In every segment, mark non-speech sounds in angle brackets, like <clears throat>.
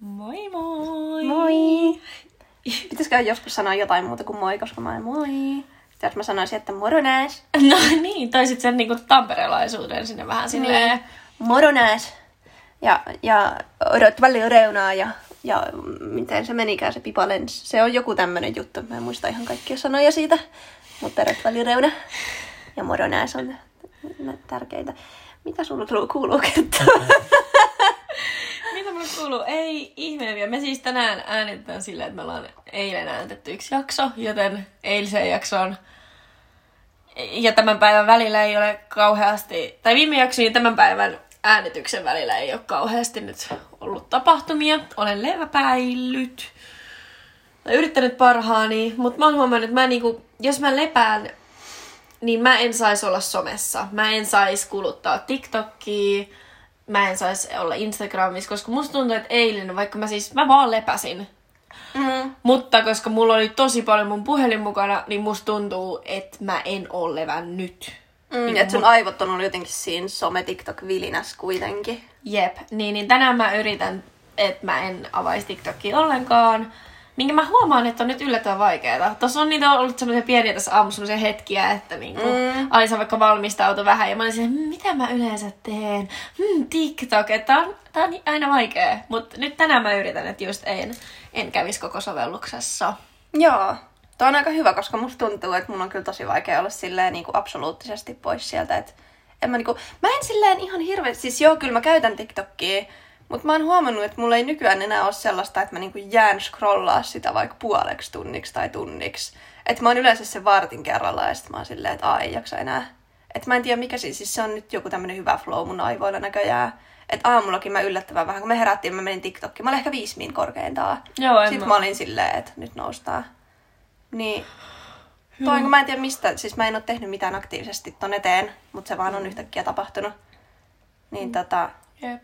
Moi moi! Moi! <laughs> Pitäisikö joskus sanoa jotain muuta kuin moi, koska mä en moi. Sitten jos mä sanoisin, että moro nääs. <laughs> No niin, toisit sen niinku tamperelaisuuden sinne vähän silleen. Niin. Moro nääs. Ja, ja odot paljon reunaa ja, ja miten se menikään se pipa lensi. Se on joku tämmönen juttu. Mä en muista ihan kaikkia sanoja siitä. Mutta odot paljon reuna ja moro nääs on tärkeitä. Mitä sulla kuuluu kertoa? <laughs> Mitä kuuluu? Ei ihme vielä. Me siis tänään äänitetään silleen, että me ollaan eilen äänitetty yksi jakso, joten eiliseen jaksoon ja tämän päivän välillä ei ole kauheasti, tai viime jakson ja tämän päivän äänityksen välillä ei ole kauheasti nyt ollut tapahtumia. Olen leväpäillyt tai yrittänyt parhaani, mutta mä oon huomannut, että mä niinku, jos mä lepään, niin mä en saisi olla somessa. Mä en saisi kuluttaa TikTokia, mä en saisi olla Instagramissa, koska musta tuntuu, että eilen, vaikka mä siis, mä vaan lepäsin. Mm. Mutta koska mulla oli tosi paljon mun puhelin mukana, niin musta tuntuu, että mä en ole levännyt. Mm, niin että sun mun... aivot on ollut jotenkin siinä some tiktok vilinäs kuitenkin. Jep, niin, niin tänään mä yritän, että mä en avaisi TikTokia ollenkaan. Minkä mä huomaan, että on nyt yllättävän vaikeaa. Tuossa on niitä ollut semmoisia pieniä tässä aamussa semmoisia hetkiä, että niinku, mm. Alisa vaikka valmistautu vähän ja mä olisin, hmm, mitä mä yleensä teen? Hmm, TikTok, että on, tää on aina vaikea. Mutta nyt tänään mä yritän, että just en, en kävisi koko sovelluksessa. Joo, Tuo on aika hyvä, koska musta tuntuu, että mun on kyllä tosi vaikea olla silleen niin kuin absoluuttisesti pois sieltä. Että en mä, niin kuin, mä en silleen ihan hirveästi, siis joo, kyllä mä käytän TikTokia, mutta mä oon huomannut, että mulla ei nykyään enää ole sellaista, että mä niinku jään scrollaa sitä vaikka puoleksi tunniksi tai tunniksi. Että mä oon yleensä se vartin kerralla ja sitten mä oon silleen, että ei jaksa enää. Että mä en tiedä mikä siis, siis se on nyt joku tämmönen hyvä flow mun aivoilla näköjään. Että aamullakin mä yllättävän vähän, kun me herättiin, mä menin TikTokkiin. Mä olin ehkä viisi min korkeintaan. Joo, Sitten mä... mä olin silleen, että nyt noustaan. Niin, Toi, kun mä en tiedä mistä, siis mä en ole tehnyt mitään aktiivisesti ton eteen, mutta se vaan on yhtäkkiä tapahtunut. Niin mm. tota... Jep.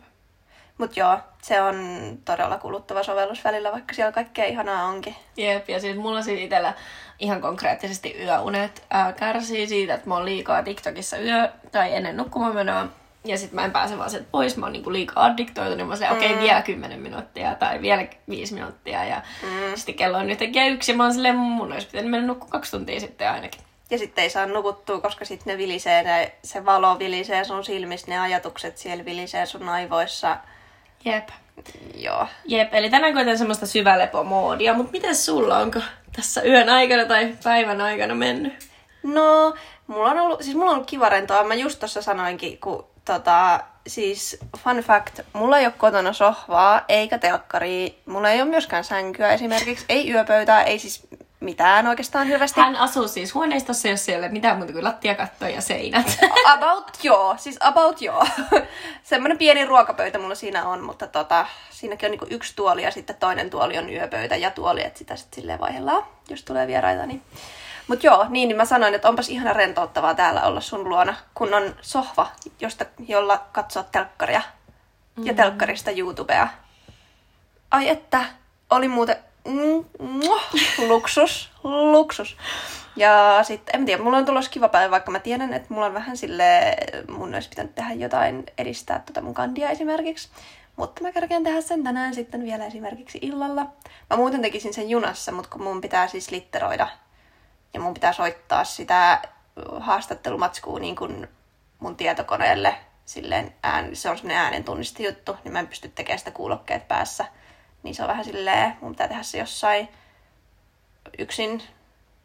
Mut joo, se on todella kuluttava sovellus välillä, vaikka siellä kaikkea ihanaa onkin. Jep, ja siis mulla siis itellä ihan konkreettisesti yöunet ää, kärsii siitä, että mä oon liikaa TikTokissa yö tai ennen nukkumaan menoa. Ja sitten mä en pääse vaan sieltä pois, mä oon niinku liikaa addiktoitu, niin mä okei, okay, mm. vielä 10 minuuttia tai vielä 5 minuuttia. Ja mm. sitten kello on yhtäkkiä yksi, ja mä oon silleen, mun olisi pitänyt mennä nukkua kaksi tuntia sitten ainakin. Ja sitten ei saa nukuttua, koska sitten ne vilisee, ne, se valo vilisee sun silmissä, ne ajatukset siellä vilisee sun aivoissa. Jep. Joo. Jep, eli tänään koitan semmoista syvälepomoodia, mutta miten sulla, onko tässä yön aikana tai päivän aikana mennyt? No, mulla on ollut, siis mulla on ollut kiva rentoa. Mä just tuossa sanoinkin, kun tota, siis fun fact, mulla ei ole kotona sohvaa eikä telkkari. Mulla ei ole myöskään sänkyä esimerkiksi, ei yöpöytää, ei siis mitään oikeastaan hirveästi. Hän asuu siis huoneistossa, jos ei mitään muuta kuin lattiakatto ja seinät. <laughs> About joo, siis about joo. <laughs> Semmoinen pieni ruokapöytä mulla siinä on, mutta tota, siinäkin on niinku yksi tuoli ja sitten toinen tuoli on yöpöytä ja tuoli, että sitä sitten silleen vaihdellaan, jos tulee vieraita. Niin. Mut joo, niin, niin mä sanoin, että onpas ihana rentouttavaa täällä olla sun luona, kun on sohva, josta, jolla katsoa telkkaria mm. ja telkkarista YouTubea. Ai että, oli muuten Mm, luksus, luksus. Ja sitten, en tiedä, mulla on tulossa kiva päivä, vaikka mä tiedän, että mulla on vähän sille mun olisi pitänyt tehdä jotain, edistää tota mun kandia esimerkiksi. Mutta mä kerkeen tehdä sen tänään sitten vielä esimerkiksi illalla. Mä muuten tekisin sen junassa, mutta kun mun pitää siis litteroida ja mun pitää soittaa sitä haastattelumatskua niin kuin mun tietokoneelle, silleen ään, se on semmoinen äänen juttu, niin mä en pysty tekemään sitä kuulokkeet päässä – niin se on vähän silleen, mun pitää tehdä se jossain yksin,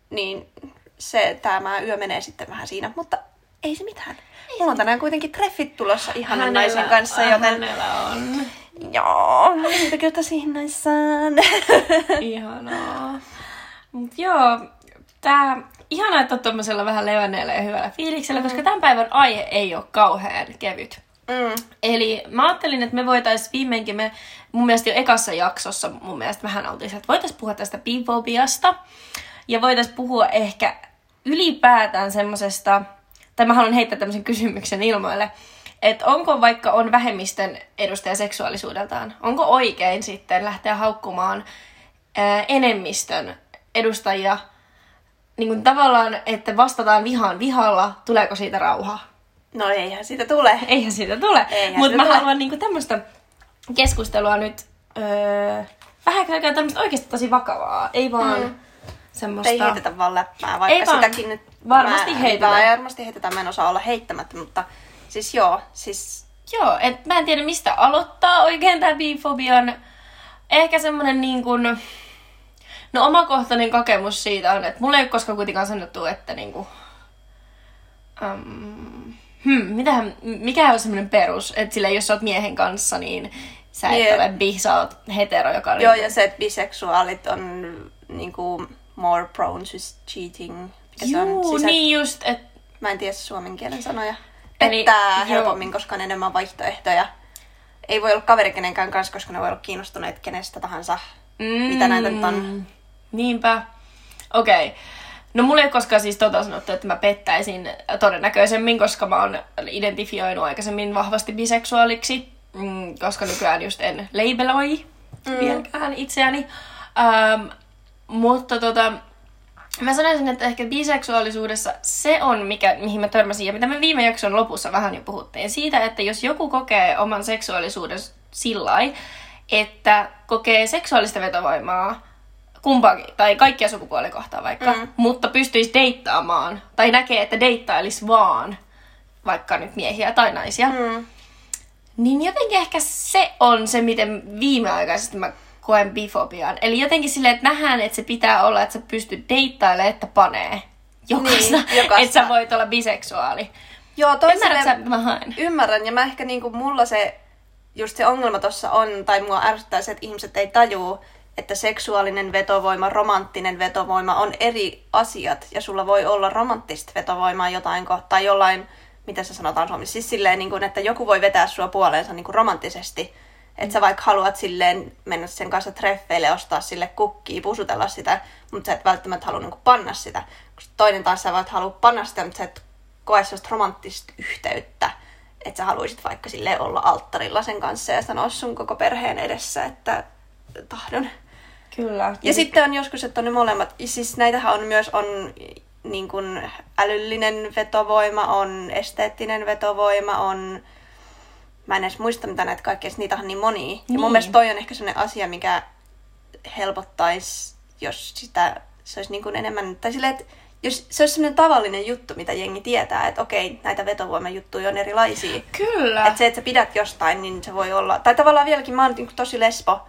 niin se tämä yö menee sitten vähän siinä, mutta ei se mitään. Ei Mulla on tänään kuitenkin treffit tulossa ihanan hänellä, naisen kanssa, joten... Hänellä on. Joo, niitä kyllä tosi hinnoissaan. Ihanaa. Mut joo, tää ihanaa, että on tuommoisella vähän levänneellä ja hyvällä fiiliksellä, mm. koska tämän päivän aihe ei ole kauhean kevyt. Mm. Eli mä ajattelin, että me voitaisiin viimeinkin, me mun mielestä jo ekassa jaksossa mun mielestä vähän oltiin, että voitaisiin puhua tästä bifobiasta. Ja voitaisiin puhua ehkä ylipäätään semmosesta, tai mä haluan heittää tämmöisen kysymyksen ilmoille, että onko vaikka on vähemmistön edustaja seksuaalisuudeltaan, onko oikein sitten lähteä haukkumaan ää, enemmistön edustajia niin kuin tavallaan, että vastataan vihaan vihalla, tuleeko siitä rauha? No eihän siitä tule. Eihän siitä tule. Mutta mä tule. haluan niinku tämmöistä keskustelua nyt öö, vähän aikaa tämmöistä oikeasti tosi vakavaa. Ei vaan mm. semmoista... Ei heitetä vaan läppää, vaikka Ei vaan. sitäkin nyt... Varmasti mä, heitetään. Mä varmasti heitetään, mä en osaa olla heittämättä, mutta siis joo, siis Joo, et mä en tiedä mistä aloittaa oikein tää bifobian. Ehkä semmonen niin kuin... No omakohtainen kokemus siitä on, että mulle ei ole koskaan kuitenkaan sanottu, että niinku... Um, hmm, mitähän, mikä on semmonen perus, että sille jos sä oot miehen kanssa, niin sä et Niin. ole bi, sä oot hetero, joka on Joo, niinku- ja se, että biseksuaalit on niinku more prone to cheating. On? Siis, et- niin just, että Mä en tiedä suomen kielen sanoja. Eli- Pettää joo. helpommin, koska on enemmän vaihtoehtoja. Ei voi olla kaveri kenenkään kanssa, koska ne voi olla kiinnostuneet kenestä tahansa. Mm, Mitä näitä nyt on? Niinpä. Okei. Okay. No mulle ei ole koskaan siis tota sanottu, että mä pettäisin todennäköisemmin, koska mä oon identifioinut aikaisemmin vahvasti biseksuaaliksi, mm, koska nykyään just en labeloi mm. vieläkään itseäni. Ähm, mutta tota, mä sanoisin, että ehkä biseksuaalisuudessa se on, mikä, mihin mä törmäsin ja mitä me viime jakson lopussa vähän jo puhuttiin. Siitä, että jos joku kokee oman seksuaalisuuden sillä että kokee seksuaalista vetovoimaa kumpaakin, tai kaikkia sukupuolia kohtaan vaikka, mm. mutta pystyisi deittaamaan, tai näkee, että deittailisi vaan vaikka nyt miehiä tai naisia, Mm. niin jotenkin ehkä se on se, miten viimeaikaisesti mä koen bifobian. Eli jotenkin silleen, että nähdään, että se pitää olla, että sä pystyt deittailemaan, että panee jokaista, Niin, jokaista. että sä voit olla biseksuaali. Joo, Ymmärrätkö sä, mä haen? Ymmärrän, ja mä ehkä niinku mulla se, just se ongelma tossa on, tai mua ärsyttää se, että ihmiset ei tajuu, että seksuaalinen vetovoima, romanttinen vetovoima on eri asiat, ja sulla voi olla romanttista vetovoimaa jotain kohtaa, tai jollain, mitä se sanotaan suomessa, siis silleen, niin kuin, että joku voi vetää sua puoleensa niin kuin romanttisesti, että sä vaikka haluat silleen mennä sen kanssa treffeille, ostaa sille kukkia, pusutella sitä, mutta sä et välttämättä halua niin panna sitä. Toinen taas sä voit halua panna sitä, mutta sä et koe sellaista romanttista yhteyttä, että sä haluaisit vaikka sille olla alttarilla sen kanssa ja sanoa sun koko perheen edessä, että tahdon. Kyllä. Ja sitten on joskus, että on ne molemmat. Ja Siis näitähän on myös on niin kuin älyllinen vetovoima, on esteettinen vetovoima, on... Mä en edes muista, mitä näitä kaikkea, niitä on niin monia. Ja Niin. mun mielestä toi on ehkä sellainen asia, mikä helpottaisi, jos sitä se olisi niin kuin enemmän... Tai silleen, että jos se olisi sellainen tavallinen juttu, mitä jengi tietää, että okei, näitä vetovoimajuttuja on erilaisia. Kyllä. Että se, että sä pidät jostain, niin se voi olla... Tai tavallaan vieläkin mä oon niin tosi lesbo.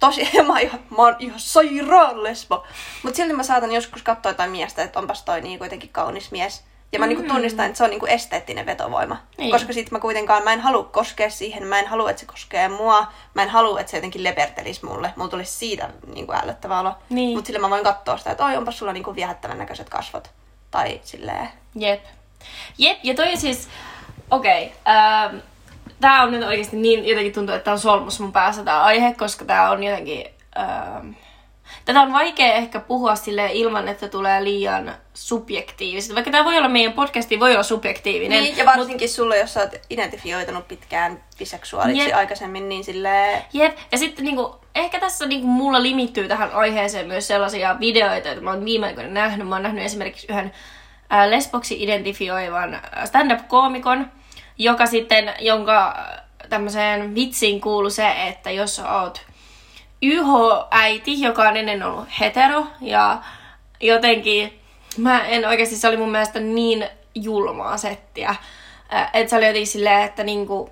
Tosi, <laughs> mä oon ihan, mä oon ihan sairaan lesbo. Mutta silti mä saatan joskus katsoa jotain miestä, että onpas toi niin kuitenkin kaunis mies. Ja mä mm. niinku tunnistan, että se on niinku esteettinen vetovoima. Niin. Koska sit mä kuitenkaan, mä en halua koskea siihen, mä en halua, että se koskee mua. Mä en halua, että se jotenkin lepertelisi mulle. Mulla tulisi siitä niinku ällöttävä olo. Niin. Mutta sillä mä voin katsoa sitä, että oi, onpas sulla niinku viehättävän näköiset kasvot. Tai silleen. Jep. Jep, ja toi siis, okei, okay, ähm, tää on nyt oikeasti niin, jotenkin tuntuu, että on solmus mun päässä tää aihe, koska tää on jotenkin, ähm, tätä on vaikea ehkä puhua sille ilman, että tulee liian subjektiivista. Vaikka tää voi olla meidän podcasti, voi olla subjektiivinen. Niin, ja varsinkin sulle, jos sä oot identifioitunut pitkään biseksuaaliksi Jep. aikaisemmin, niin silleen... Jep, ja sitten niinku, ehkä tässä niinku mulla limittyy tähän aiheeseen myös sellaisia videoita, joita mä oon viime aikoina nähnyt. Mä oon nähnyt esimerkiksi yhden ää, lesboksi identifioivan ää, stand-up-koomikon, joka sitten, jonka ää, tämmöiseen vitsiin kuuluu se, että jos oot YH-äiti, joka on ennen ollut hetero, ja jotenkin, mä en oikeasti, se oli mun mielestä niin julmaa settiä, ää, että se oli jotenkin silleen, että niinku,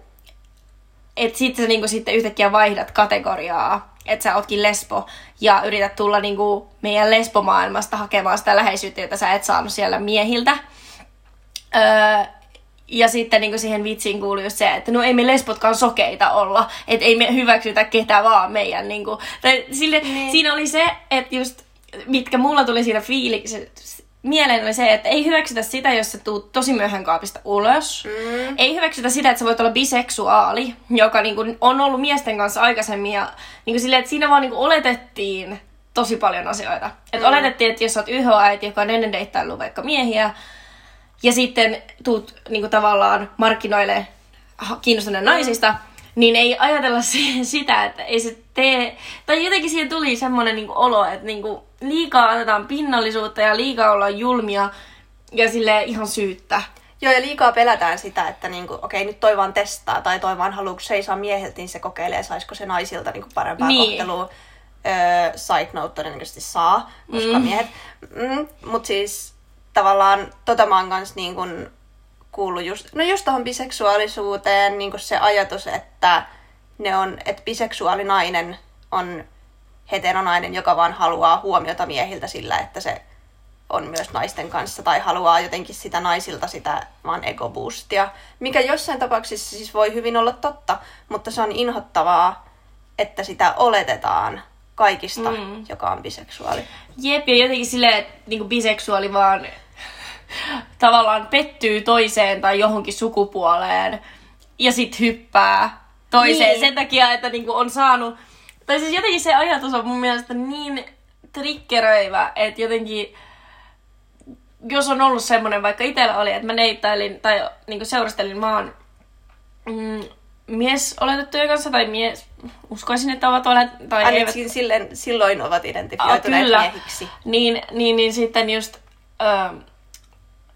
että sitten sä niinku sitten yhtäkkiä vaihdat kategoriaa, että sä ootkin lesbo ja yrität tulla niinku meidän lesbomaailmasta hakemaan sitä läheisyyttä, jota sä et saanut siellä miehiltä. Öö, ja sitten niinku siihen vitsiin kuuluu just se, että no ei me lesbotkaan sokeita olla, että ei me hyväksytä ketä vaan meidän. Niinku. Tai sille, niin. Siinä oli se, että just mitkä mulla tuli siinä fiiliksi, mieleen oli se, että ei hyväksytä sitä, jos sä tuut tosi myöhään kaapista ulos. Mm. Ei hyväksytä sitä, että sä voit olla biseksuaali, joka niinku on ollut miesten kanssa aikaisemmin. Ja niinku silleen, että siinä vaan niinku oletettiin tosi paljon asioita. Et mm. oletettiin, että jos sä oot YH-äiti, joka on ennen deittaillut vaikka miehiä, ja sitten tuut niinku tavallaan markkinoille kiinnostuneen naisista, niin ei ajatella <laughs> si- sitä, että ei se tee... Tai jotenkin siihen tuli semmoinen niinku olo, että niinku liikaa annetaan pinnallisuutta ja liikaa ollaan julmia ja sille ihan syyttä. Joo, ja liikaa pelätään sitä, että niinku, okei, nyt toi vaan testaa, tai toi vaan haluaa, kun se ei saa mieheltä, niin se kokeilee, saisiko se naisilta niinku parempaa Niin. kohtelua. Öö, side note todennäköisesti saa, koska Mm. miehet... Mm, Mutta siis tavallaan tota mä oon kans niin kun kuullut just, no just tohon biseksuaalisuuteen niin se ajatus, että ne on, että biseksuaalinainen on heteronainen, joka vaan haluaa huomiota miehiltä sillä, että se on myös naisten kanssa tai haluaa jotenkin sitä naisilta sitä vaan egoboostia, mikä jossain tapauksissa siis voi hyvin olla totta, mutta se on inhottavaa, että sitä oletetaan kaikista, mm. joka on biseksuaali. Jep, ja jotenkin silleen, että niinku biseksuaali vaan <laughs> tavallaan pettyy toiseen tai johonkin sukupuoleen ja sit hyppää toiseen Niin. sen takia, että niinku on saanut... Tai siis jotenkin se ajatus on mun mielestä niin triggeröivä, että jotenkin jos on ollut semmoinen, vaikka itsellä oli, että mä neittailin tai niinku seurastelin maan mm, mies oletettujen kanssa, tai mies, uskoisin, että ovat olet, tai eivät Ainakin silleen, silloin ovat identifioituneet Ah, kyllä. miehiksi. niin, niin, niin sitten just... Öö,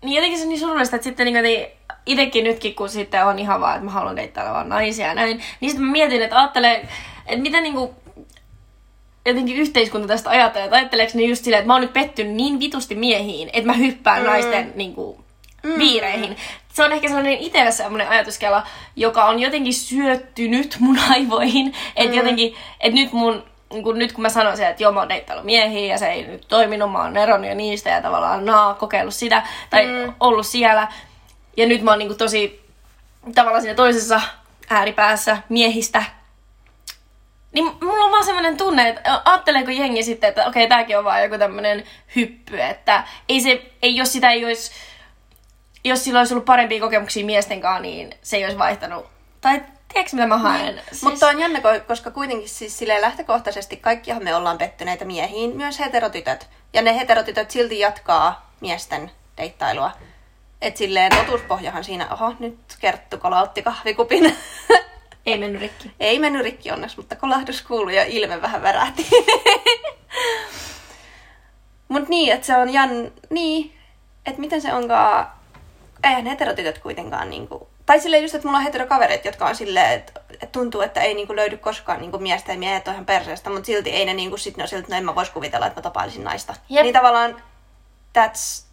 niin jotenkin se on niin surullista, että sitten niin itsekin nytkin, kun sitten on ihan vaan, että mä haluan deittailla vaan naisia ja näin, niin sitten mä mietin, että ajattelee, että miten niinku jotenkin yhteiskunta tästä ajattelee, että ajatteleeko ne just silleen, että mä oon nyt pettynyt niin vitusti miehiin, että mä hyppään mm. naisten niinku, piireihin. Se on ehkä sellainen itsellä sellainen ajatuskela, joka on jotenkin syöttynyt mun aivoihin, että mm. jotenkin, että nyt mun kun nyt kun mä sanoin sen, että joo, mä oon deittailu miehiä ja se ei nyt toiminut, mä oon eronnut jo niistä ja tavallaan naa, kokeillut sitä tai mm. ollut siellä. Ja nyt mä oon niinku tosi tavallaan siinä toisessa ääripäässä miehistä. Niin mulla on vaan semmoinen tunne, että ajatteleeko jengi sitten, että okei, tääkin on vaan joku tämmönen hyppy, että ei se, ei, jos sitä ei olisi, jos sillä olisi ollut parempia kokemuksia miesten kanssa, niin se ei olisi vaihtanut. Tai tiedätkö mitä mä haen? Siis, Mutta on jännä, ko- koska kuitenkin siis silleen lähtökohtaisesti kaikkihan me ollaan pettyneitä miehiin, myös heterotytöt. Ja ne heterotytöt silti jatkaa miesten deittailua. Et silleen totuuspohjahan siinä, oho, nyt Kerttu kolautti kahvikupin. <laughs> Ei mennyt rikki. Ei mennyt rikki onneksi, mutta kolahdus kuului ja ilme vähän värähti. <laughs> Mut niin, että se on jän... Niin, että miten se onkaan... Eihän heterotytöt kuitenkaan niinku... Tai silleen just, että mulla on heterokavereita, jotka on silleen, että, että tuntuu, että ei niinku löydy koskaan niinku miestä ja miehet on ihan perseestä, mutta silti ei ne niinku sit ne on siltä, että no en mä vois kuvitella, että mä tapailisin naista. Jep. Niin tavallaan that's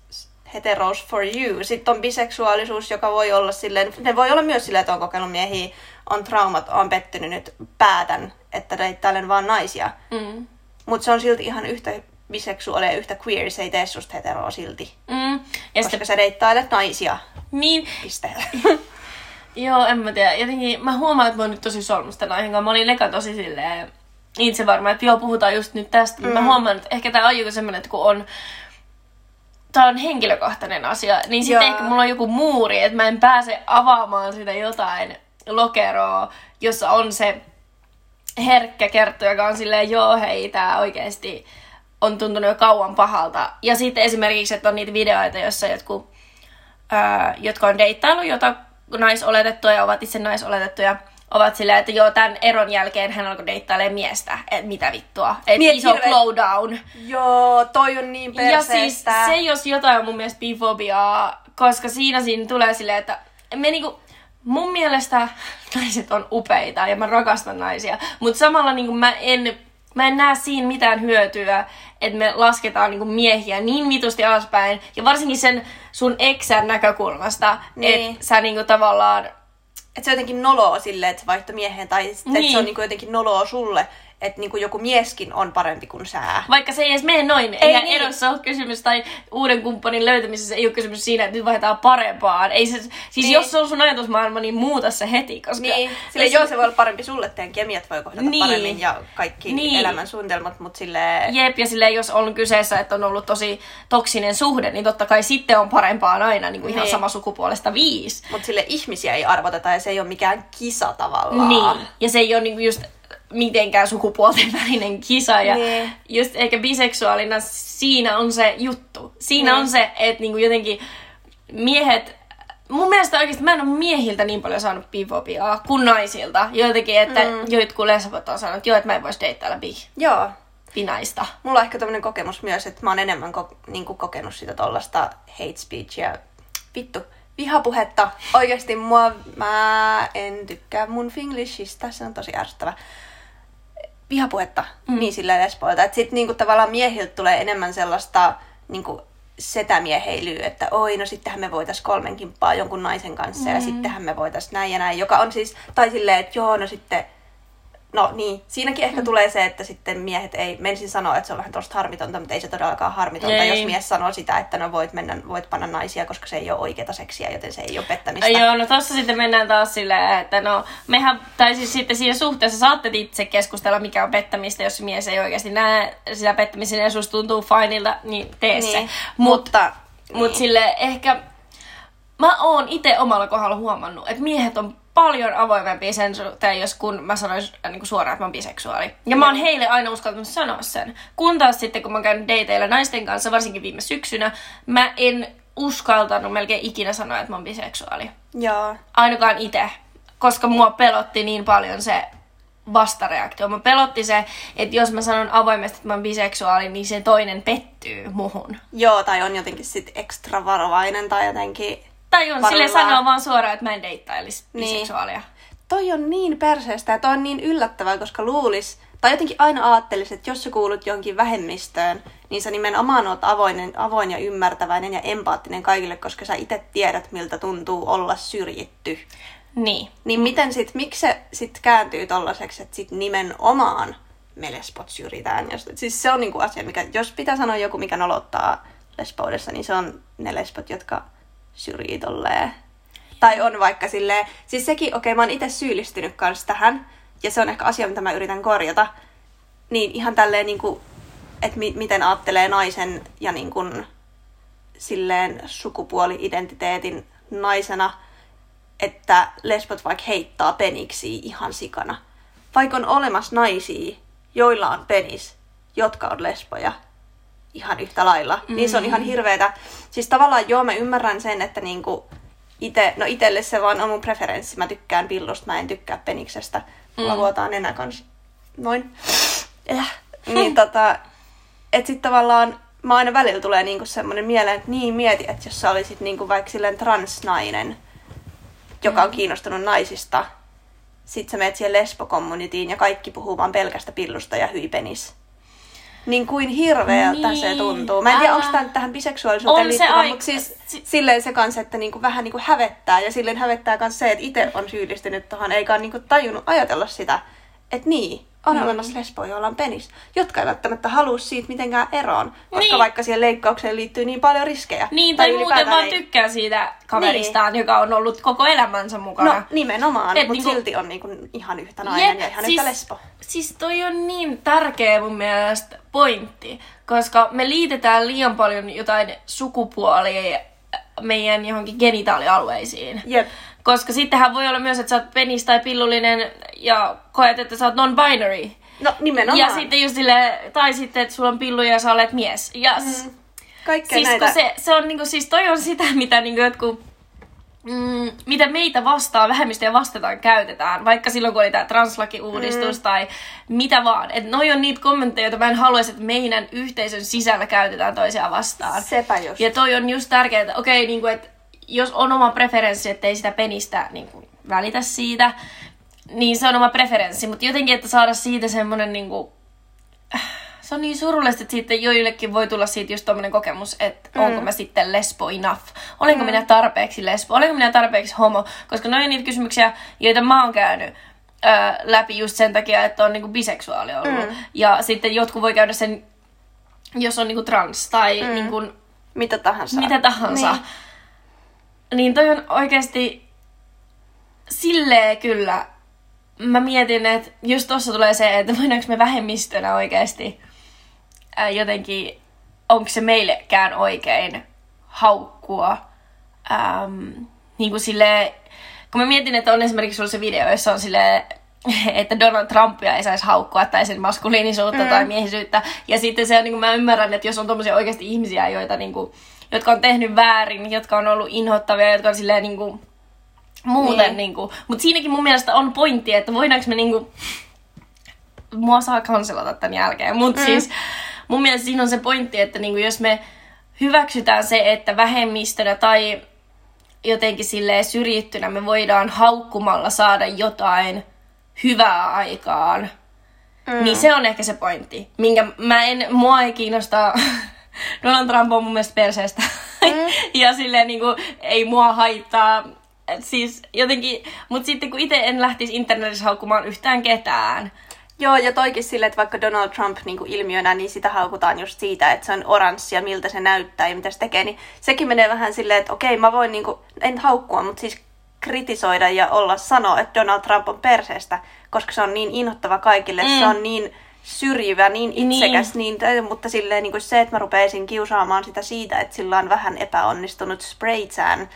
heteros for you. Sitten on biseksuaalisuus, joka voi olla silleen, ne voi olla myös silleen, että on kokenut miehiä, on traumat, on pettynyt, nyt päätän, että deittailen vaan naisia. Mm. Mutta se on silti ihan yhtä biseksuaalia ja yhtä queer, se ei tee susta heteroa silti. Mm. Ja Koska sitten, sä deittailet naisia, niin, piste. <laughs> Joo, en mä tiedä. Jotenkin mä huomaan, että mä oon nyt tosi solmusta aiheen kanssa. Mä olin eka tosi silleen itse varma, että joo, puhutaan just nyt tästä. Mm. Mä huomaan, että ehkä tää on joku semmonen, että kun on tää on henkilökohtainen asia, niin sitten ehkä mulla on joku muuri, että mä en pääse avaamaan sitä jotain lokeroa, jossa on se herkkä kerttu, joka on silleen, joo hei, tää oikeesti on tuntunut jo kauan pahalta. Ja sitten esimerkiksi, että on niitä videoita, joissa jotkut, ää, jotka on deittailu, jota naisoletettuja ja ovat itse naisoletettuja, ovat silleen, että joo, tämän eron jälkeen hän alkoi deittailemaan miestä. että mitä vittua. Et Niin, et iso hirveet- glow down. Joo, toi on niin Ja perseestä. siis se jos jotain on mun mielestä bifobiaa, koska siinä siinä tulee silleen, että me niinku, mun mielestä <laughs> naiset on upeita ja mä rakastan naisia, mutta samalla niinku mä en, mä en näe siinä mitään hyötyä, että me lasketaan niinku miehiä niin vitusti alaspäin, ja varsinkin sen sun eksän näkökulmasta, Niin. että sä niinku tavallaan Että se on jotenkin noloa silleen, että se vaihtoi miehen, tai sitten niin. Niin. se on niinku jotenkin noloa sulle, että niinku joku mieskin on parempi kuin sä. Vaikka se ei edes mene noin. Ei Eihän niin. erossa ole kysymys, tai uuden kumppanin löytämisessä ei ole kysymys siinä, että nyt vaihdetaan parempaan. Ei se, siis Niin. niin. jos se on sun ajatusmaailma, niin muuta se heti. Koska Niin, sille jos- joo, se voi olla parempi sulle, teidän kemiat voi kohdata niin. Niin. paremmin ja kaikki niin. Niin. elämän suunnitelmat, mutta sille Jep, ja silleen, jos on kyseessä, että on ollut tosi toksinen suhde, niin totta kai sitten on parempaan aina niin kuin ihan Niin. sama sukupuolesta viisi. Mutta sille ihmisiä ei arvoteta ja se ei ole mikään kisa tavallaan. Niin. Ja se ei ole niinku just mitenkään sukupuolten välinen kisa. Ja Niin. just ehkä biseksuaalina siinä on se juttu. Siinä Niin. on se, että niinku jotenkin miehet... Mun mielestä oikeasti mä en ole miehiltä niin paljon saanut bifobiaa kuin naisilta. Jotenkin, että mm. jotkut lesbot on sanonut, että joo, että mä en voisi deittailla bi, Joo. binaista. Mulla on ehkä tämmönen kokemus myös, että mä oon enemmän ko- niinku kokenut sitä tollasta hate speechia. Vittu, vihapuhetta. Oikeasti mua, mä en tykkää mun finglishistä, se on tosi ärsyttävä. Vihapuhetta, mm. niin silleen lesboilta. Että sit niinku tavallaan miehiltä tulee enemmän sellaista niinku setämieheilyä, että oi, no sittenhän me voitais kolmen kimppaa jonkun naisen kanssa mm. ja sittenhän me voitais näin ja näin, joka on siis, tai silleen, että joo, no sitten No niin, siinäkin ehkä mm. tulee se, että sitten miehet ei, menisin sanoa, että se on vähän tuosta harmitonta, mutta ei se todellakaan harmitonta, ei. jos mies sanoo sitä, että no voit, mennä, voit panna naisia, koska se ei ole oikeata seksiä, joten se ei ole pettämistä. Joo, no tossa sitten mennään taas silleen, että no mehän, tai siis sitten siinä suhteessa saatte itse keskustella, mikä on pettämistä, jos mies ei oikeasti näe sitä pettämisen ja susta tuntuu fainilta, niin tee niin. se. Mutta, niin. mutta sille ehkä, mä oon itse omalla kohdalla huomannut, että miehet on paljon avoimempia sen suhteen, jos kun mä sanoisin äh, niin kuin suoraan, että mä oon biseksuaali. Ja mä oon heille aina uskaltanut sanoa sen. Kun taas sitten, kun mä oon käynyt dateilla naisten kanssa, varsinkin viime syksynä, mä en uskaltanut melkein ikinä sanoa, että mä oon biseksuaali. Joo. Ainakaan itse. Koska mua pelotti niin paljon se vastareaktio. Mä pelotti se, että jos mä sanon avoimesti, että mä oon biseksuaali, niin se toinen pettyy muhun. Joo, tai on jotenkin sit ekstra varovainen tai jotenkin tai on sille sanoa vaan suoraan, että mä en deittailisi niin. biseksuaalia. Toi on niin perseestä ja toi on niin yllättävää, koska luulis, tai jotenkin aina ajattelis, että jos sä kuulut jonkin vähemmistöön, niin sä nimenomaan oot avoinen, avoin ja ymmärtäväinen ja empaattinen kaikille, koska sä itse tiedät, miltä tuntuu olla syrjitty. Niin. Niin miten sit, miksi se sit kääntyy tollaseksi, että sit nimenomaan me lesbot syrjitään. Jos, siis se on niinku asia, mikä, jos pitää sanoa joku, mikä nolottaa lesboudessa, niin se on ne lesbot, jotka syrjii tolleen. Tai on vaikka silleen, siis sekin, okei okay, mä oon itse syyllistynyt kanssa tähän, ja se on ehkä asia, mitä mä yritän korjata. Niin ihan tälleen niinku, että mi- miten ajattelee naisen ja niinku, silleen sukupuoli-identiteetin naisena, että lesbot vaikka heittaa peniksi ihan sikana. Vaikka on olemassa naisia, joilla on penis, jotka on lesboja, ihan yhtä lailla. Mm-hmm. Niin se on ihan mm. hirveetä. Siis tavallaan joo, mä ymmärrän sen, että niinku ite, no itelle se vaan on mun preferenssi. Mä tykkään pillusta, mä en tykkää peniksestä. Mulla mm. vuotaa nenä kans. Noin. Äh. niin tota, et sit tavallaan mä aina välillä tulee niinku semmonen mieleen, että niin mieti, että jos sä olisit niinku vaikka silleen transnainen, joka on mm. kiinnostunut naisista, sit sä meet siihen lesbokommunitiin ja kaikki puhuu vaan pelkästä pillusta ja hyypenis niin kuin hirveältä niin. se tuntuu. Mä en tiedä, onko tämä tähän biseksuaalisuuteen liittyvä, mutta siis si- silleen se kanssa, että niinku vähän niinku hävettää. Ja silleen hävettää myös se, että itse on syyllistynyt tuohon, eikä ole niinku tajunnut ajatella sitä, että niin, on mm. olemassa lesboja, joilla on penis, jotka ei välttämättä halua siitä mitenkään eroon, koska niin. vaikka siihen leikkaukseen liittyy niin paljon riskejä. Niin, tai, tai muuten vaan ei... tykkää siitä kaveristaan, niin. joka on ollut koko elämänsä mukana. No nimenomaan, mutta niinku... silti on niinku ihan yhtä nainen Jep, ja ihan siis, yhtä lesbo. Siis toi on niin tärkeä mun mielestä pointti, koska me liitetään liian paljon jotain sukupuolia meidän johonkin genitaalialueisiin. Jep. Koska sittenhän voi olla myös, että sä oot penis tai pillullinen ja koet, että sä oot non-binary. No nimenomaan. Ja sitten just sille, tai sitten, että sulla on pillu ja sä olet mies. Ja mm. Kaikkea siis, näitä. Se, se on niinku, siis toi on sitä, mitä niinku jotkut mm, mitä meitä vastaan, vähemmistöjä vastataan käytetään, vaikka silloin kun oli tämä translaki-uudistus mm. tai mitä vaan. Että noi on niitä kommentteja, joita mä en haluaisi, että meidän yhteisön sisällä käytetään toisiaan vastaan. Sepä just. Ja toi on just tärkeää, että okei, okay, niin kuin, että jos on oma preferenssi, ettei sitä penistä niin kuin, välitä siitä, niin se on oma preferenssi, mutta jotenkin, että saada siitä semmoinen niin kuin, se on niin surullista, että sitten joillekin voi tulla siitä just tommonen kokemus, että mm. onko mä sitten lesbo enough. Olenko mm. minä tarpeeksi lesbo? Olenko minä tarpeeksi homo? Koska noin niitä kysymyksiä, joita mä oon käynyt ö, läpi just sen takia, että on niinku biseksuaali ollut. Mm. Ja sitten jotkut voi käydä sen, jos on niinku trans tai mm. niinku, mitä tahansa. Mitä tahansa. Niin. Niin toi on oikeasti silleen kyllä mä mietin, että just tuossa tulee se, että voidaanko me vähemmistönä oikeasti ää, jotenkin, onko se meillekään oikein haukkua. Ähm, niin kuin sille, kun mä mietin, että on esimerkiksi sulla se video, jossa on sille <laughs> että Donald Trumpia ei saisi haukkua tai sen maskuliinisuutta mm. tai miehisyyttä. Ja sitten se on, niin kuin mä ymmärrän, että jos on tommosia oikeasti ihmisiä, joita, niin kuin, jotka on tehnyt väärin, jotka on ollut inhottavia, jotka on silleen niin kuin, muuten. Niin. Niin kuin, mutta siinäkin mun mielestä on pointti, että voidaanko me niin kuin, mua saa kanselata tämän jälkeen, mutta mm. siis mun mielestä siinä on se pointti, että niin kuin, jos me hyväksytään se, että vähemmistönä tai jotenkin silleen syrjittynä me voidaan haukkumalla saada jotain hyvää aikaan. Mm. Niin se on ehkä se pointti, minkä mä en, mua ei kiinnosta, <laughs> Donald Trump on mun mielestä perseestä. Mm. <laughs> ja silleen niin kuin, ei mua haittaa, Et siis jotenkin, mutta sitten kun itse en lähtisi internetissä haukkumaan yhtään ketään, Joo, ja toikin silleen, että vaikka Donald Trump niin kuin ilmiönä, niin sitä haukutaan just siitä, että se on oranssi ja miltä se näyttää ja mitä se tekee, niin sekin menee vähän silleen, että okei, mä voin, niin kuin, en haukkua, mutta siis kritisoida ja olla sanoa, että Donald Trump on perseestä, koska se on niin inhottava kaikille, mm. se on niin syrjivä, niin itsekäs, niin. Niin, mutta silleen niin kuin se, että mä rupeisin kiusaamaan sitä siitä, että sillä on vähän epäonnistunut spraytan,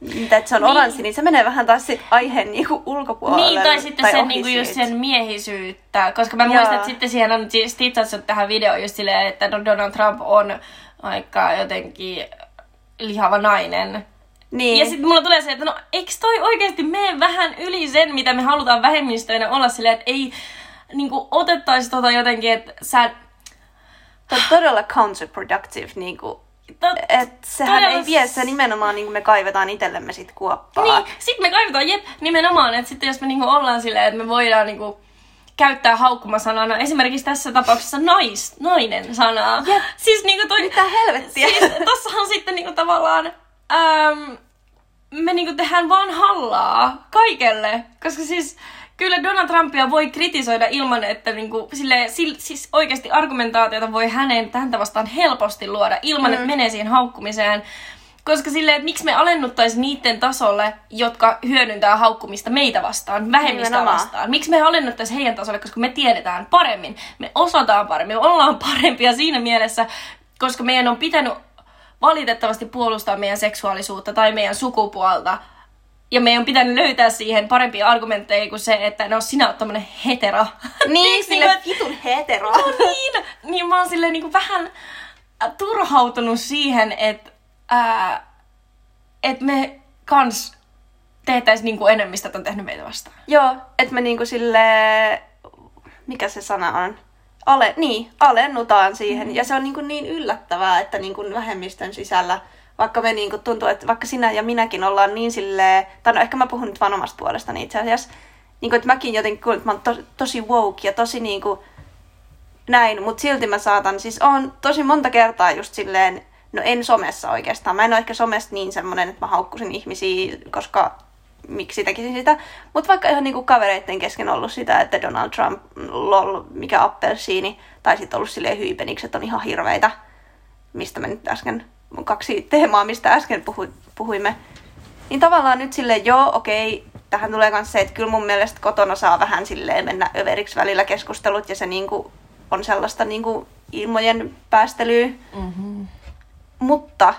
mitä että se on niin. oranssi, niin se menee vähän taas sit aiheen niinku ulkopuolelle. Niin, tai sitten tai sen, niinku just sen miehisyyttä. Koska mä muistan, että sitten siihen on stitsattu tähän videoon just silleen, että Donald Trump on aika jotenkin lihava nainen. Niin. Ja sitten mulla tulee se, että no eikö toi oikeasti mene vähän yli sen, mitä me halutaan vähemmistöinä olla silleen, että ei niinku otettaisi tota jotenkin, että sä... Tämä on todella counterproductive, niinku Tot, et sehän todella... ei vie, se nimenomaan niin me kaivetaan itsellemme sit kuoppaa. Niin, sit me kaivetaan, jep, nimenomaan, että sitten jos me niinku ollaan silleen, että me voidaan niinku käyttää haukkumasanana esimerkiksi tässä tapauksessa nais, nainen sanaa. Jep. Siis niinku toi... Mitä helvettiä? Siis tossahan sitten niinku tavallaan... Ähm, me niinku tehdään vaan hallaa kaikelle, koska siis kyllä Donald Trumpia voi kritisoida ilman, että niinku, sille, siis oikeasti argumentaatiota voi hänen häntä vastaan helposti luoda ilman, mm. että menee siihen haukkumiseen. Koska silleen, että miksi me alennuttaisiin niiden tasolle, jotka hyödyntää haukkumista meitä vastaan, vähemmistöä vastaan. Miksi me alennuttaisiin heidän tasolle, koska me tiedetään paremmin, me osataan paremmin, me ollaan <laughs> parempia siinä mielessä, koska meidän on pitänyt valitettavasti puolustaa meidän seksuaalisuutta tai meidän sukupuolta ja meidän on pitänyt löytää siihen parempia argumentteja kuin se, että no sinä oot tämmönen hetero. Niin, <laughs> sille niin, vitun hetero. No niin, niin mä oon silleen niin kuin vähän äh, turhautunut siihen, että ää, et me kans tehtäis niin kuin enemmistä, että on tehnyt meitä vastaan. Joo, että me niinku sille mikä se sana on? Ale, niin, alennutaan siihen. Mm. Ja se on niin, kuin niin yllättävää, että niin kuin vähemmistön sisällä vaikka me niinku tuntuu, että vaikka sinä ja minäkin ollaan niin silleen, tai no ehkä mä puhun nyt vaan omasta puolestani itse asiassa, niinku, että mäkin jotenkin kuulen, että mä oon to, tosi woke ja tosi niinku näin, mutta silti mä saatan, siis on tosi monta kertaa just silleen, no en somessa oikeastaan, mä en ole ehkä somessa niin semmonen, että mä haukkusin ihmisiä, koska miksi tekisin sitä. Mutta vaikka ihan niinku kavereiden kesken ollut sitä, että Donald Trump, lol, mikä appelsiini, tai sitten ollut silleen hyypenikset on ihan hirveitä, mistä mä nyt äsken kaksi teemaa, mistä äsken puhu, puhuimme. Niin tavallaan nyt sille joo, okei, tähän tulee myös se, että kyllä mun mielestä kotona saa vähän silleen mennä överiksi välillä keskustelut ja se niinku on sellaista niinku ilmojen päästelyä. Mm-hmm. Mutta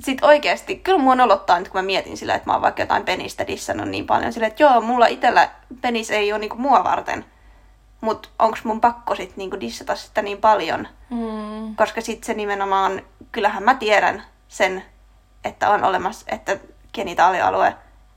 sitten oikeasti, kyllä mua nolottaa nyt, kun mä mietin sillä, että mä oon vaikka jotain penistä dissannut niin paljon silleen, että joo, mulla itellä penis ei ole niinku mua varten. Mutta onko mun pakko sit niinku dissata sitä niin paljon? Mm. Koska sitten se nimenomaan, kyllähän mä tiedän sen, että on olemassa, että genitaalialue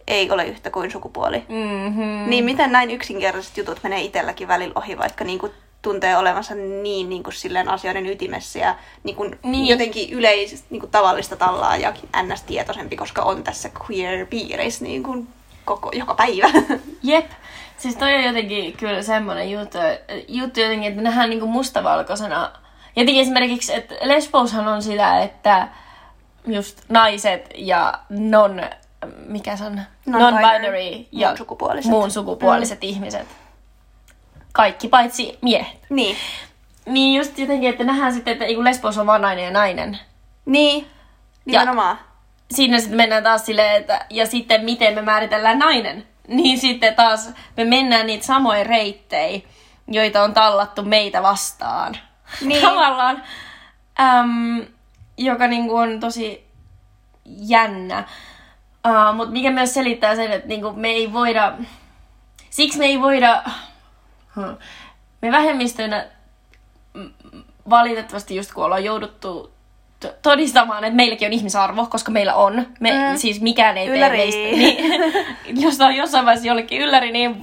ei ole yhtä kuin sukupuoli. Mm-hmm. Niin miten näin yksinkertaiset jutut menee itselläkin välillä ohi, vaikka niinku tuntee olevansa niin, niin kuin silleen asioiden ytimessä ja niin kuin niin. jotenkin yleisesti niin kuin tavallista tallaa ja ns. tietoisempi, koska on tässä queer-piirissä niin kuin koko, joka päivä. <laughs> Jep. Siis toi on jotenkin kyllä semmoinen juttu, juttu jotenkin, että nähdään niinku mustavalkoisena. Jotenkin esimerkiksi, että lesboushan on sitä, että just naiset ja non, mikä se on? Non-binary ja muun sukupuoliset, muun sukupuoliset mm. ihmiset. Kaikki paitsi miehet. Niin. Niin just jotenkin, että nähdään sitten, että lesbous on vaan nainen ja nainen. Niin, nimenomaan. Ja siinä sitten mennään taas silleen, että ja sitten miten me määritellään nainen <laughs> niin sitten taas me mennään niitä samoja reittejä, joita on tallattu meitä vastaan. Niin. <laughs> Tavallaan, äm, joka niinku on tosi jännä. Uh, Mutta mikä myös selittää sen, että niinku me ei voida, siksi me ei voida, me vähemmistönä valitettavasti just kun ollaan jouduttu todistamaan, että meilläkin on ihmisarvo, koska meillä on. Me, mm. Siis mikään ei ylläri. tee meistä. Niin, <laughs> jos on jossain vaiheessa jollekin ylläri, niin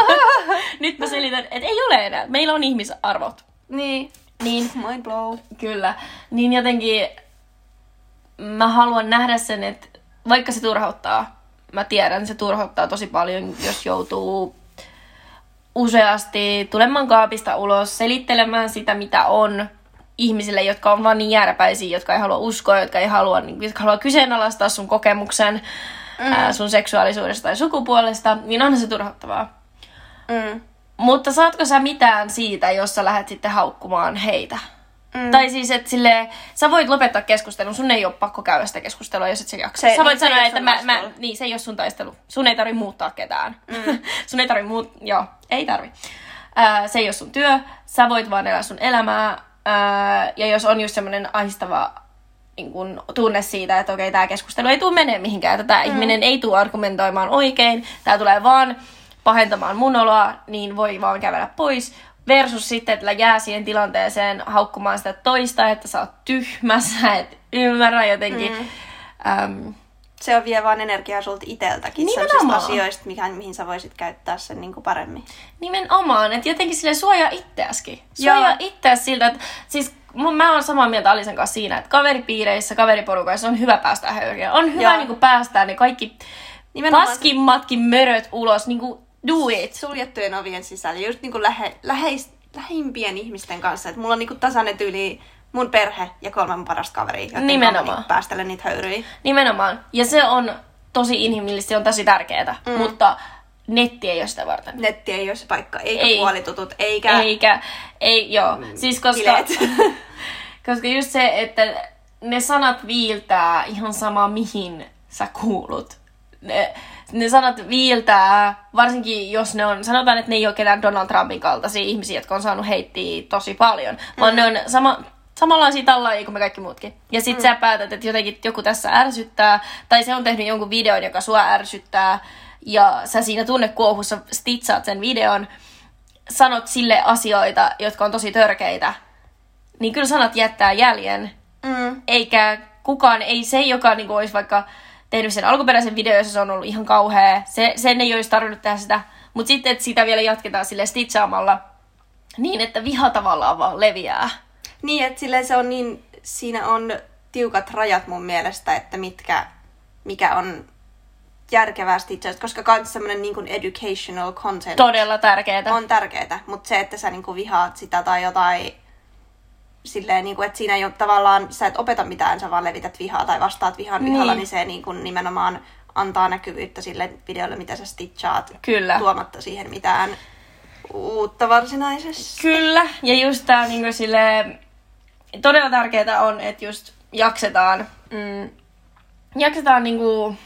<laughs> nyt mä selitän, että ei ole enää. Meillä on ihmisarvot. Niin. Niin. Mind blow. Kyllä. Niin jotenkin mä haluan nähdä sen, että vaikka se turhauttaa, mä tiedän, se turhauttaa tosi paljon, jos joutuu useasti tulemaan kaapista ulos, selittelemään sitä, mitä on ihmisille, jotka on vaan niin jääräpäisiä, jotka ei halua uskoa, jotka ei halua, niin, jotka haluaa kyseenalaistaa sun kokemuksen mm. ää, sun seksuaalisuudesta tai sukupuolesta, niin onhan se turhauttavaa. Mm. Mutta saatko sä mitään siitä, jos sä lähdet sitten haukkumaan heitä? Mm. Tai siis, että sille, sä voit lopettaa keskustelun, sun ei ole pakko käydä sitä keskustelua, jos et sä jaksa. Se- sä voit niin, se sanoa, että mä, mä, niin, se ei ole sun taistelu. Sun ei tarvi muuttaa ketään. Mm. <laughs> sun ei tarvi muut, joo, ei tarvi. Ää, se ei ole sun työ, sä voit vaan elää sun elämää. Ää, ja jos on just semmoinen ahistava niin kun, tunne siitä, että okei, tämä keskustelu ei tule menee mihinkään, että tämä mm. ihminen ei tule argumentoimaan oikein, tämä tulee vaan pahentamaan mun oloa, niin voi vaan kävellä pois. Versus sitten, että jää siihen tilanteeseen haukkumaan sitä toista, että sä oot tyhmä, <laughs> sä et ymmärrä jotenkin. Mm. Äm, Se on vie vaan energiaa sulta iteltäkin. Nimenomaan. Sellaisista asioista, mikä, mihin sä voisit käyttää sen niin kuin paremmin. nimenomaan, että jotenkin sille suojaa itseäskin. Suojaa Joo. itseäsi siltä, että siis mun- mä oon samaa mieltä Alisen kanssa siinä, että kaveripiireissä, kaveriporukoissa on hyvä päästä höyriä. On hyvä Joo. niin kuin päästää ne kaikki Nimenomaan paskimmatkin möröt ulos, niin kuin do it. suljettujen ovien sisällä, just niin kuin lähe, läheis, lähimpien ihmisten kanssa. Et mulla on niin kuin tasainen tyyli mun perhe ja kolme mun parasta kaveria, joten Nimenomaan. mä niin päästelen niitä höyryjä. Nimenomaan. Ja se on tosi inhimillistä, se on tosi tärkeää. Mm. Mutta netti ei ole sitä varten. Netti ei ole se paikka, eikä Ei. ei. puolitutut, eikä Eikä, ei, joo. Siis koska, <laughs> koska just se, että ne sanat viiltää ihan sama mihin sä kuulut. Ne, ne sanat viiltää, varsinkin jos ne on, sanotaan, että ne ei ole ketään Donald Trumpin kaltaisia ihmisiä, jotka on saanut heittiä tosi paljon, mm. vaan ne on sama, samanlaisia tallaajia kuin me kaikki muutkin. Ja sit mm. sä päätät, että jotenkin joku tässä ärsyttää, tai se on tehnyt jonkun videon, joka sua ärsyttää, ja sä siinä tunnekuohussa stitsaat sen videon, sanot sille asioita, jotka on tosi törkeitä, niin kyllä sanat jättää jäljen. Mm. Eikä kukaan, ei se, joka niin olisi vaikka tehnyt sen alkuperäisen videon, jossa se on ollut ihan kauhea, se, sen ei olisi tarvinnut tehdä sitä. Mutta sitten, että sitä vielä jatketaan sille stitchaamalla niin, että viha tavallaan vaan leviää. Niin, että silleen se on niin, siinä on tiukat rajat mun mielestä, että mitkä, mikä on järkevästi itse asiassa, koska kans semmoinen niin kuin educational content Todella tärkeää. on tärkeää, mutta se, että sä niin kuin vihaat sitä tai jotain, silleen, niin kuin, että siinä ei ole tavallaan, sä et opeta mitään, sä vaan levität vihaa tai vastaat vihan Niin. vihalla, niin se niin kuin nimenomaan antaa näkyvyyttä sille videolle, mitä sä stitchaat, Kyllä. tuomatta siihen mitään uutta varsinaisesti. Kyllä, ja just tää niinku sille, todella tärkeää on, että just jaksetaan, mm, jaksetaan niinku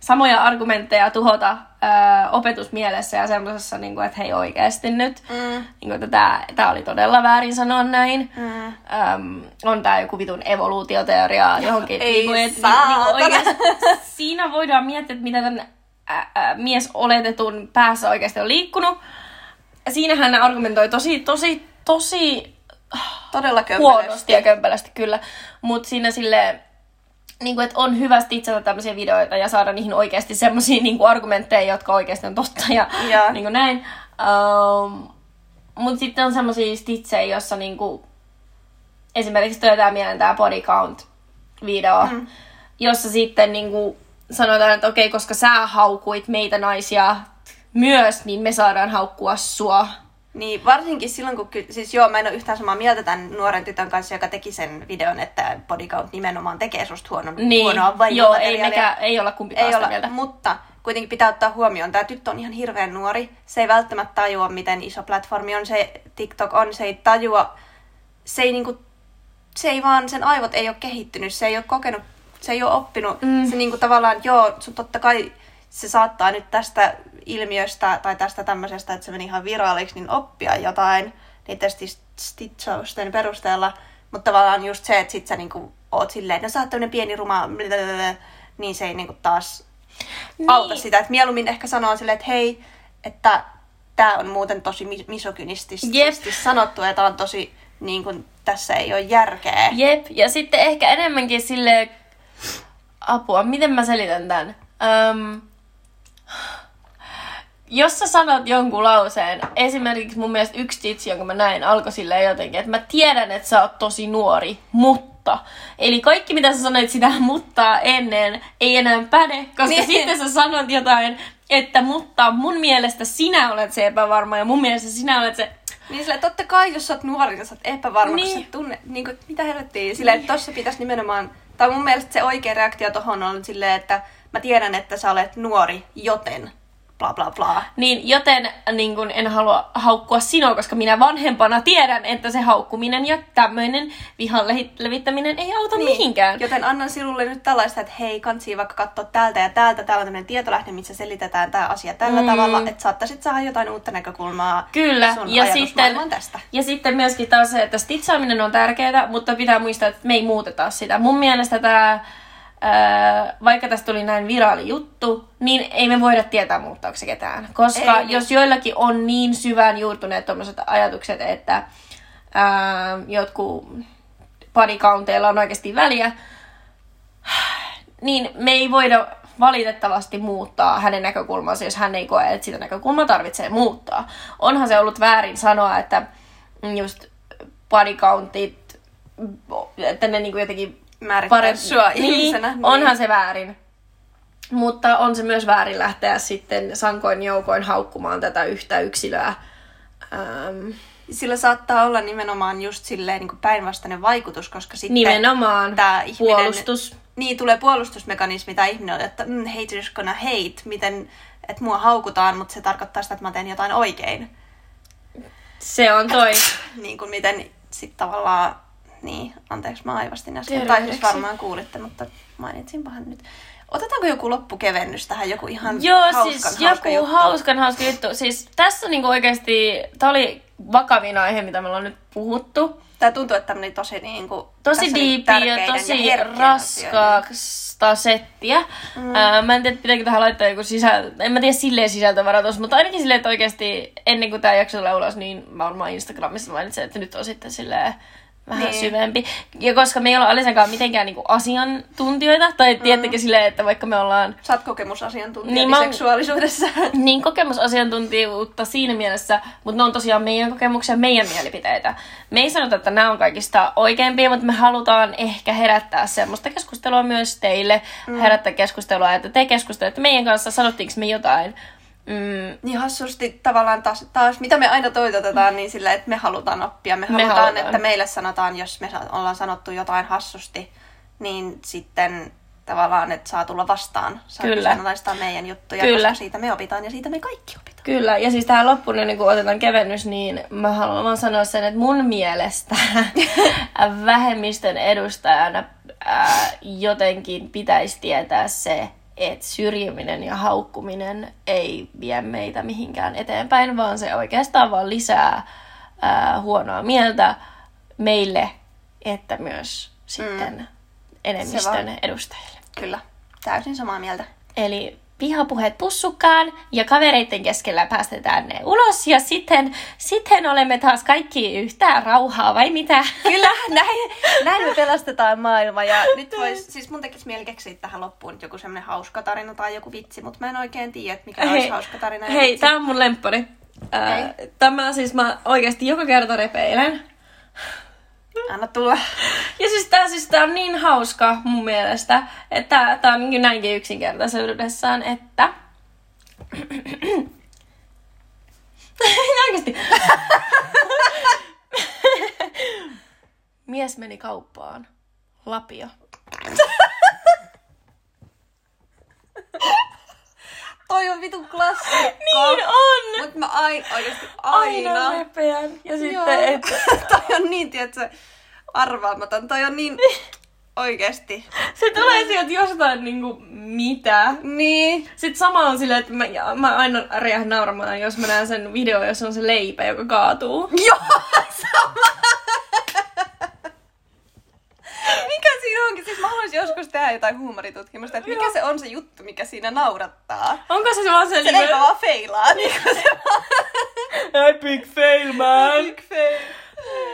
samoja argumentteja tuhota ää, opetusmielessä ja semmoisessa, niinku, että hei oikeasti nyt, Mm. niinku, että tää, tää oli todella väärin sanoa näin. Mm. Öm, on tää joku vitun evoluutioteoria <laughs> johonkin. Ei niinku, et, saatana. niinku oikeesti, siinä voidaan miettiä, että mitä tämän ä, ä, mies oletetun päässä oikeasti on liikkunut. Siinä hän argumentoi tosi, tosi, tosi Todella huonosti ja kömpelösti kyllä. Mutta siinä sille niin kuin, että on hyvä stitsata tämmöisiä videoita ja saada niihin oikeasti semmoisia niin argumentteja, jotka oikeasti on totta ja Joo. <laughs> niin kuin näin. Um, Mutta sitten on semmoisia stitsejä, jossa niin kuin, esimerkiksi tulee tää mieleen tää body count video, mm. jossa sitten niin kuin, sanotaan, että okei, koska sä haukuit meitä naisia myös, niin me saadaan haukkua sua. Niin, varsinkin silloin, kun... ky- Siis joo, mä en ole yhtään samaa mieltä tämän nuoren tytön kanssa, joka teki sen videon, että body count nimenomaan tekee susta huonon, Niin, huonoa joo, ei mekään, ei olla kumpikaan Ei olla, mieltä. mutta kuitenkin pitää ottaa huomioon, tämä tyttö on ihan hirveän nuori. Se ei välttämättä tajua, miten iso platformi on se TikTok on. Se ei tajua, se ei niinku, se ei vaan, sen aivot ei ole kehittynyt, se ei ole kokenut, se ei ole oppinut. Mm. Se niinku tavallaan, joo, sun totta kai se saattaa nyt tästä ilmiöstä tai tästä tämmöisestä, että se meni ihan viraaliksi, niin oppia jotain niiden sti- stitchausten perusteella. Mutta tavallaan just se, että sit sä niinku oot silleen, että no sä oot tämmönen pieni ruma, niin se ei niinku taas Niin. auta sitä. Että mieluummin ehkä sanoo silleen, että hei, että tämä on muuten tosi mis- misogynistisesti Jep. sanottu, ja on tosi, niin kun, tässä ei ole järkeä. Jep, ja sitten ehkä enemmänkin sille apua, miten mä selitän tämän? Öm, jos sä sanot jonkun lauseen, esimerkiksi mun mielestä yksi titsi, jonka mä näin, alkoi silleen jotenkin, että mä tiedän, että sä oot tosi nuori, mutta. Eli kaikki mitä sä sanoit sitä mutta ennen ei enää päde, koska Niin. sitten sä sanot jotain, että mutta mun mielestä sinä olet se epävarma ja mun mielestä sinä olet se... Niin sillä totta kai, jos sä oot nuori, niin sä oot epävarma, niin. Niin. kun sä tunne, niin kuin, mitä helvettiä. Sillä, että tossa pitäisi nimenomaan, tai mun mielestä se oikea reaktio tohon on silleen, että mä tiedän, että sä olet nuori, joten bla bla bla. Niin, joten niin kun en halua haukkua sinua, koska minä vanhempana tiedän, että se haukkuminen ja tämmöinen vihan levittäminen ei auta niin. mihinkään. Joten annan sinulle nyt tällaista, että hei, kansi vaikka katsoa täältä ja täältä. Täällä on tämmöinen tietolähde, missä selitetään tämä asia tällä mm. tavalla, että saattaisit saada jotain uutta näkökulmaa Kyllä, sun ja sitten, tästä. ja sitten myöskin taas se, että stitsaaminen on tärkeää, mutta pitää muistaa, että me ei muuteta sitä. Mun mielestä tämä, ää, vaikka tästä tuli näin viraali juttu, niin ei me voida tietää muuttaako se ketään. Koska Ei. jos joillakin on niin syvään juurtuneet tuommoiset ajatukset, että ää, jotkut bodycounteilla on oikeasti väliä, niin me ei voida valitettavasti muuttaa hänen näkökulmansa, jos hän ei koe, että sitä näkökulmaa tarvitsee muuttaa. Onhan se ollut väärin sanoa, että just bodycountit, että ne niinku jotenkin Määrittää sua ihmisenä. Niin, onhan se väärin. Mutta on se myös väärin lähteä sitten sankoin joukoin haukkumaan tätä yhtä yksilöä. Ähm, Sillä saattaa olla nimenomaan just silleen niin päinvastainen vaikutus, koska sitten nimenomaan tää ihminen, puolustus. Niin, tulee puolustusmekanismi tai ihminen on, että mm, haters gonna hate, miten, että mua haukutaan, mutta se tarkoittaa sitä, että mä teen jotain oikein. Se on toi. <laughs> Niin kuin miten sitten tavallaan, niin, anteeksi mä aivastin äsken, tai Terveydeksi. siis varmaan kuulitte, mutta mainitsinpahan nyt. Otetaanko joku loppukevennys tähän, joku ihan Joo, hauskan, siis hauska joku juttu? hauskan hauska juttu. Siis tässä niinku oikeasti, tää oli vakavin aihe, mitä me ollaan nyt puhuttu. Tää tuntuu, että tämmöinen tosi niin kuin, Tosi diipi ja tosi herkkien raskaasta settiä. Mm. Ää, mä en tiedä, pitääkö tähän laittaa joku sisältö. En mä tiedä silleen sisältövaratus, mutta ainakin silleen, että oikeasti ennen kuin tää jakso tulee ulos, niin mä varmaan Instagramissa mainitsen, että nyt on sitten silleen vähän Niin. syvempi. Ja koska me ei olla Alisenkaan mitenkään niinku asiantuntijoita, tai mm. tiedättekö silleen, että vaikka me ollaan Sä oot kokemusasiantuntija Niin niin mä seksuaalisuudessa. <laughs> niin kokemusasiantuntijuutta siinä mielessä, mutta ne on tosiaan meidän kokemuksia, meidän mielipiteitä. Me ei sanota, että nämä on kaikista oikeimpia, mutta me halutaan ehkä herättää semmoista keskustelua myös teille, mm. herättää keskustelua, että te keskustelette meidän kanssa, sanottiinko me jotain. Mm, Niin hassusti tavallaan taas, taas, mitä me aina toitotetaan, niin sillä, että me halutaan oppia. Me, Me halutaan, halutaan. että meille sanotaan, jos me ollaan sanottu jotain hassusti, niin sitten tavallaan, että saa tulla vastaan. Saa Kyllä. kyseenalaistaa meidän juttuja, Kyllä. koska siitä me opitaan ja siitä me kaikki opitaan. Kyllä, ja siis tähän loppuun, niin kun otetaan kevennys, niin mä haluan vaan sanoa sen, että mun mielestä <laughs> vähemmistön edustajana ää, jotenkin pitäisi tietää se, että syrjiminen ja haukkuminen ei vie meitä mihinkään eteenpäin, vaan se oikeastaan vaan lisää ää, huonoa mieltä meille, että myös sitten Se enemmistön edustajille. Kyllä, täysin samaa mieltä. Eli pihapuheet pussukkaan ja kavereiden keskellä päästetään ne ulos ja sitten, sitten olemme taas kaikki yhtään rauhaa vai mitä? Kyllä, näin, näin me pelastetaan maailma. Ja nyt vois, siis mun tekisi mieli keksiä tähän loppuun joku semmonen hauska tarina tai joku vitsi, mutta mä en oikein tiedä, että mikä olisi hauska tarina. hei vitsi. tää on mun lemppari. Ää, tämä siis mä oikeasti joka kerta repeilen. Anna tulla. Ja siis tää, siis tää on niin hauska mun mielestä, että tää, on niin näinkin yksinkertaisuudessaan, että... <clears throat> Oikeesti. <laughs> Mies meni kauppaan. Lapio. <laughs> Toi on vitun klassikko. Niin on! Mut mä aina, oikeesti Aina, aina. repeän. Ja sitten, että <laughs> toi on niin, tiedätkö, arvaamaton. Toi on niin oikeesti. se tulee sieltä jostain niinku mitä. Niin. Sitten sama on silleen, että mä, mä aina räjähdän nauramaan, jos mä näen sen video, jossa on se leipä, joka kaatuu. <laughs> Joo, sama. Mikä siinä onkin? Siis mä haluaisin joskus tehdä jotain huumoritutkimusta, että mikä Joo. se on se juttu, mikä siinä naurattaa. Onko se vaan se, Se niinku- vaan feilaa, niin kuin se vaan Epic fail, man! big fail.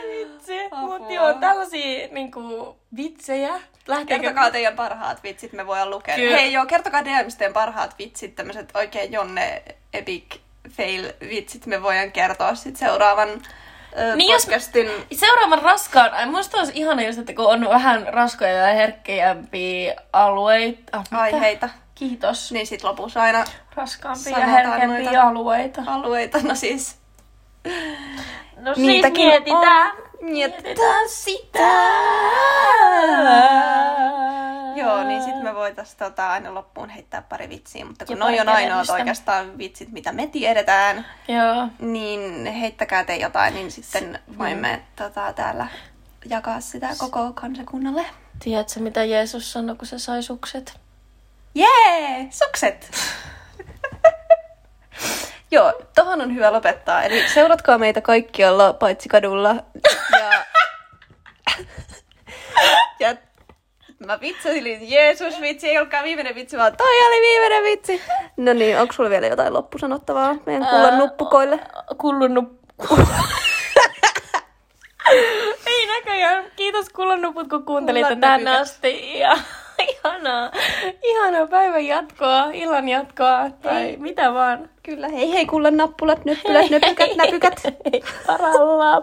Vitsi. Apua. Mut joo, tällaisia niinku vitsejä. Lähteekö... Kertokaa teidän parhaat vitsit, me voidaan lukea. Kyllä. Hei joo, kertokaa DMstä teidän parhaat vitsit, tämmöiset oikein Jonne epic fail vitsit, me voidaan kertoa sit seuraavan Niin jos- podcastin... Seuraavan raskaan, ai musta olisi ihana just, että kun on vähän raskoja ja herkkeämpiä alueita. Ah, aiheita. Kiitos. Niin sit lopussa aina Raskaampia ja herkempiä alueita. alueita. No siis No siis Niitäkin mietitään. on. Mietitään sitä. Joo, niin sitten me voitais tota, aina loppuun heittää pari vitsiä, mutta kun noi on ainoat kävelystä. oikeastaan vitsit, mitä me tiedetään, Joo. niin heittäkää te jotain, niin sitten voimme tota, täällä jakaa sitä koko kansakunnalle. Tiedätkö, mitä Jeesus sanoi, kun se sai sukset? Jee! Sukset! <laughs> Joo, tohon on hyvä lopettaa. Eli seuratkaa meitä kaikkialla, paitsi kadulla. Ja, <laughs> ja mä vitsailin Jeesus vitsi, ei ollutkaan viimeinen vitsi, vaan toi oli viimeinen vitsi. No niin, onko sulla vielä jotain loppusanottavaa meidän kullan nuppukoille? Kullun nuppu. <laughs> Ei näköjään. Kiitos kullun nuput, kun kuuntelitte Kullan tänne asti. Ja ihanaa, ihanaa päivän jatkoa, illan jatkoa tai mitä vaan. Kyllä, hei hei kullan nappulat, nyppylät, nöpykät, näpykät. Hei, paralla.